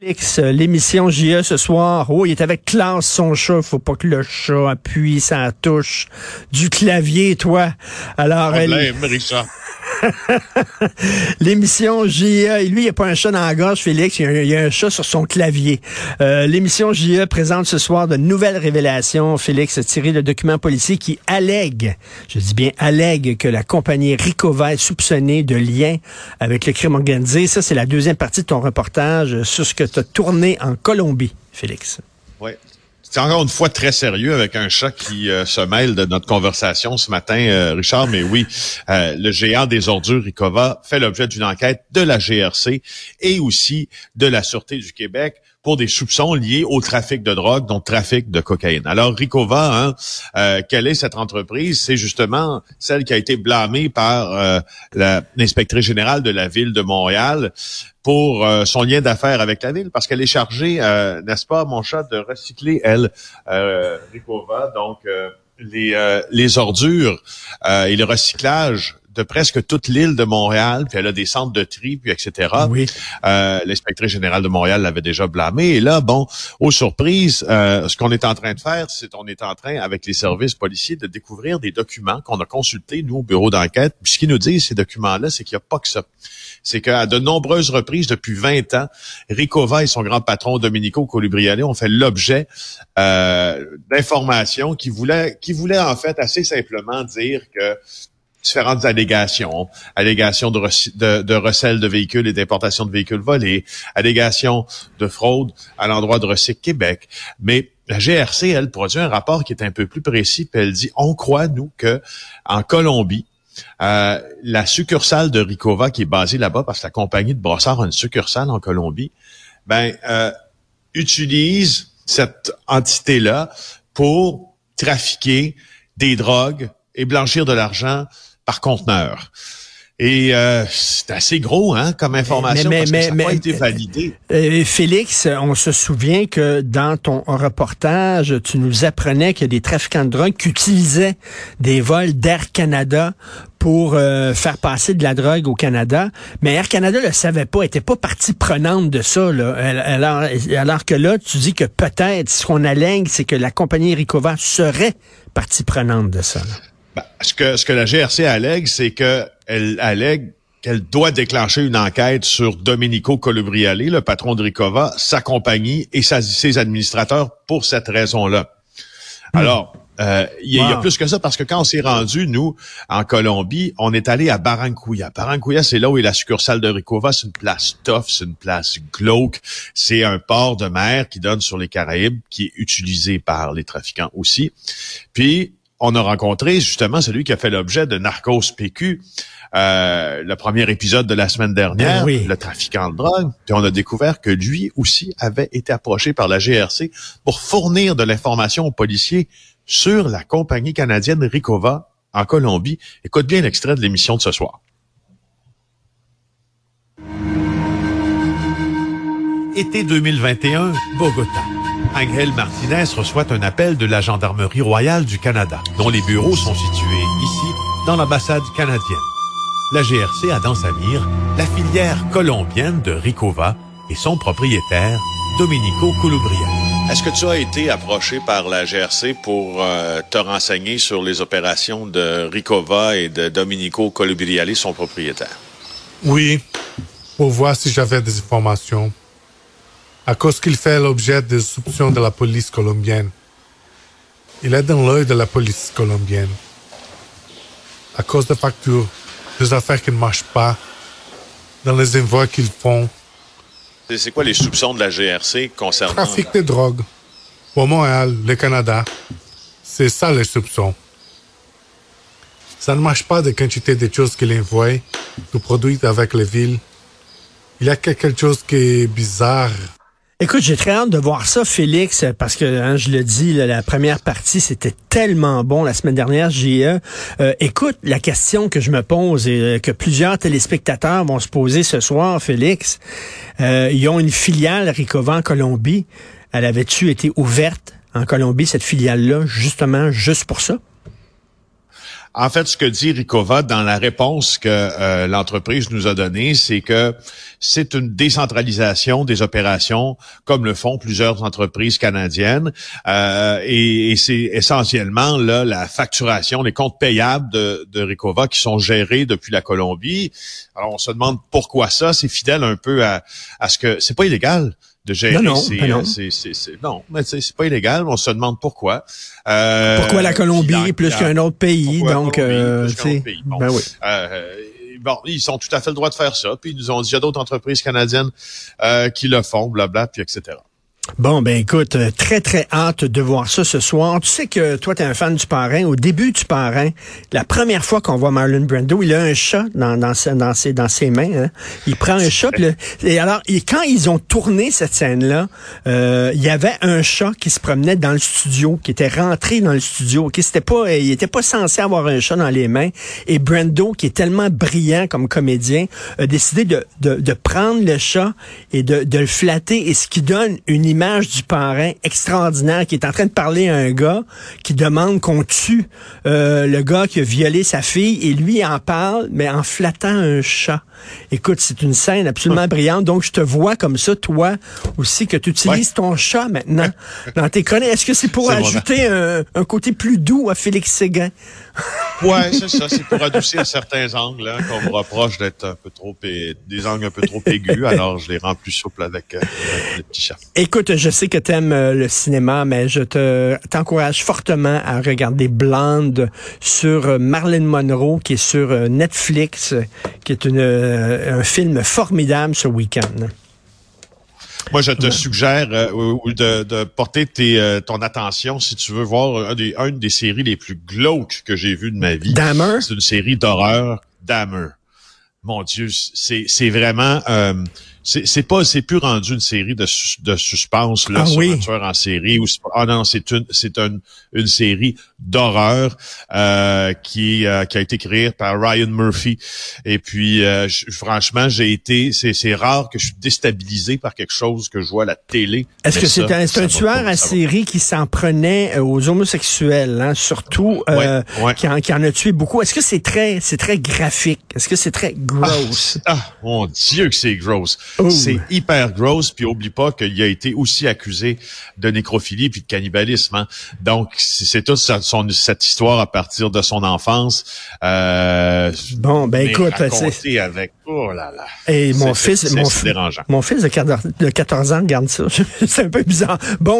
Félix, l'émission JE ce soir. Oh, il est avec classe son chat. Faut pas que le chat appuie sa touche du clavier, toi. Alors, elle-. L'émission JE, lui, il n'y a pas un chat dans la gorge, Félix, il y a, un- il y a un chat sur son clavier. Euh, L'émission JE présente ce soir de nouvelles révélations, Félix, tirées de documents policiers qui allèguent, je dis bien allèguent, que la compagnie Ricova est soupçonnée de liens avec le crime organisé. Ça, c'est la deuxième partie de ton reportage sur ce que en Colombie, Félix. Ouais. C'est encore une fois très sérieux avec un chat qui euh, se mêle de notre conversation ce matin, euh, Richard. Mais oui, euh, le géant des ordures Ricova fait l'objet d'une enquête de la GRC et aussi de la Sûreté du Québec pour des soupçons liés au trafic de drogue, donc trafic de cocaïne. Alors, Ricova, hein, euh, quelle est cette entreprise? C'est justement celle qui a été blâmée par euh, l'inspectrice générale de la ville de Montréal pour euh, son lien d'affaires avec la ville, parce qu'elle est chargée, euh, n'est-ce pas, mon chat, de recycler, elle, Ricova, donc les, les ordures et le recyclage de presque toute l'île de Montréal, puis elle a des centres de tri, puis etc. Oui. Euh, L'inspectrice générale de Montréal l'avait déjà blâmé. Et là, bon, aux surprises, euh, ce qu'on est en train de faire, c'est on est en train, avec les services policiers, de découvrir des documents qu'on a consultés, nous, au bureau d'enquête. Puis ce qu'ils nous disent, ces documents-là, c'est qu'il n'y a pas que ça. C'est qu'à de nombreuses reprises, depuis 20 ans, Ricova et son grand patron, Domenico Colubriale, ont fait l'objet euh, d'informations qui voulaient, qui voulaient en fait assez simplement dire que différentes allégations, allégations de, de, de recel de véhicules et d'importation de véhicules volés, allégations de fraude à l'endroit de Recyc Québec. Mais la GRC, elle, produit un rapport qui est un peu plus précis, puis elle dit, on croit, nous, que en Colombie, euh, la succursale de Ricova, qui est basée là-bas, parce que la compagnie de Brossard a une succursale en Colombie, ben, euh, utilise cette entité-là pour trafiquer des drogues et blanchir de l'argent par conteneur. Et euh, c'est assez gros, hein, comme information, mais- parce mais- que ça n'a pas mais- été validé. Euh, Félix, on se souvient que dans ton reportage, tu nous apprenais qu'il y a des trafiquants de drogue qui utilisaient des vols d'Air Canada pour euh, faire passer de la drogue au Canada. Mais Air Canada ne le savait pas, était pas partie prenante de ça. Là. Alors, alors que là, tu dis que peut-être, ce qu'on allègue, c'est que la compagnie Ricova serait partie prenante de ça. là. Ben, ce que ce que la GRC allègue, c'est que elle allègue qu'elle doit déclencher une enquête sur Domenico Colubriale, le patron de Ricova, sa compagnie et sa- ses administrateurs pour cette raison-là. Alors, euh, il y, a- il y a plus que ça parce que quand on s'est rendu, nous, en Colombie, on est allé à Barranquilla. Barranquilla, c'est là où est la succursale de Ricova. C'est une place tough, c'est une place glauque. C'est un port de mer qui donne sur les Caraïbes, qui est utilisé par les trafiquants aussi. Puis, on a rencontré justement celui qui a fait l'objet de Narcos PQ, euh, le premier épisode de la semaine dernière, Ben oui. le trafiquant de drogue. Puis on a découvert que lui aussi avait été approché par la GRC pour fournir de l'information aux policiers sur la compagnie canadienne Ricova en Colombie. Écoute bien l'extrait de l'émission de ce soir. Été 2021, Bogota. Angel Martinez reçoit un appel de la Gendarmerie royale du Canada, dont les bureaux sont situés ici, dans l'ambassade canadienne. La GRC a dans sa mire la filière colombienne de Ricova et son propriétaire, Domenico Colubriale. Est-ce que tu as été approché par la GRC pour euh, te renseigner sur les opérations de Ricova et de Domenico Colubriale, son propriétaire? Oui, pour voir si j'avais des informations. À cause qu'il fait l'objet des soupçons de la police colombienne. Il est dans l'œil de la police colombienne. À cause de factures, des affaires qui ne marchent pas, dans les envois qu'ils font, C'est quoi les soupçons de la GRC concernant... trafic de drogue. Pour Montréal, le Canada, c'est ça les soupçons. Ça ne marche pas de quantité de choses qu'il envoie, de produits avec les villes. Il y a quelque chose qui est bizarre. Écoute, j'ai très hâte de voir ça, Félix, parce que hein, je le dis, la première partie, c'était tellement bon la semaine dernière, JE. Euh, écoute, la question que je me pose et euh, que plusieurs téléspectateurs vont se poser ce soir, Félix, euh, ils ont une filiale Ricova en Colombie. Elle avait-tu été ouverte en Colombie, cette filiale-là, justement, juste pour ça? En fait, ce que dit Ricova dans la réponse que euh, l'entreprise nous a donnée, c'est que c'est une décentralisation des opérations, comme le font plusieurs entreprises canadiennes, euh, et, c'est essentiellement là la facturation, les comptes payables de, de Ricova qui sont gérés depuis la Colombie. Alors, on se demande pourquoi ça. C'est fidèle un peu à, à ce que c'est pas illégal de gérer. Non, non, ben non. non, mais c'est pas illégal. On se demande pourquoi. Euh, Pourquoi la Colombie plus qu'un autre pays? Donc, euh, pays? Bon. ben oui. Euh, bon, ils ont tout à fait le droit de faire ça. Puis ils nous ont dit, il y a d'autres entreprises canadiennes euh, qui le font, blabla, puis etc. Bon, ben écoute, euh, très, très hâte de voir ça ce soir. Tu sais que toi, tu es un fan du parrain. Au début du parrain, la première fois qu'on voit Marlon Brando, il a un chat dans, dans, dans, ses, dans ses mains. hein. Il prend un chat. le- et alors, quand ils ont tourné cette scène-là, euh, il y avait un chat qui se promenait dans le studio, qui était rentré dans le studio. qui c'était pas, il était pas censé avoir un chat dans les mains. Et Brando, qui est tellement brillant comme comédien, a décidé de, de, de prendre le chat et de, de le flatter. Et ce qui donne une image du parrain extraordinaire qui est en train de parler à un gars qui demande qu'on tue euh, le gars qui a violé sa fille et lui en parle, mais en flattant un chat. Écoute, c'est une scène absolument brillante. Donc, je te vois comme ça, toi aussi, que tu utilises ton chat maintenant dans tes chroniques. Est-ce que c'est pour ajouter un, un côté plus doux à Félix Séguin? Ouais, c'est ça. C'est pour adoucir certains angles hein, qu'on me reproche d'être un peu trop é- des angles un peu trop aigus. Alors, je les rends plus souples avec, euh, avec le petit chat. Écoute, je sais que tu aimes le cinéma, mais je te t'encourage fortement à regarder Blonde sur euh, Marilyn Monroe, qui est sur euh, Netflix, euh, qui est une, euh, un film formidable ce week-end. Moi, je te suggère euh, de, de porter tes, euh, ton attention si tu veux voir un des, une des séries les plus glauques que j'ai vues de ma vie. Dahmer? C'est une série d'horreur, Dahmer. Mon Dieu, c'est c'est vraiment euh, c'est c'est pas c'est plus rendu une série de, de suspense là Ah sur oui. un tueur en série ou ah non c'est une c'est une une série d'horreur euh, qui euh, qui a été créée par Ryan Murphy et puis euh, franchement j'ai été c'est c'est rare que je suis déstabilisé par quelque chose que je vois à la télé. Est-ce que c'est un, un tueur à va. série qui s'en prenait euh, aux homosexuels, hein, surtout, euh, Ouais, ouais. Qui, en, qui en a tué beaucoup? Est-ce que c'est très, c'est très graphique? Est-ce que c'est très gross? Ah, mon Dieu que c'est gross. Oh. C'est hyper gross. Puis oublie pas qu'il a été aussi accusé de nécrophilie puis de cannibalisme. hein. Donc c'est toute son, cette histoire à partir de son enfance. Euh, Bon, ben écoute, c'est... avec oh là là. Et mon fils, mon, dérangeant. mon fils de 14 de 14 ans regarde ça. c'est un peu bizarre. Bon,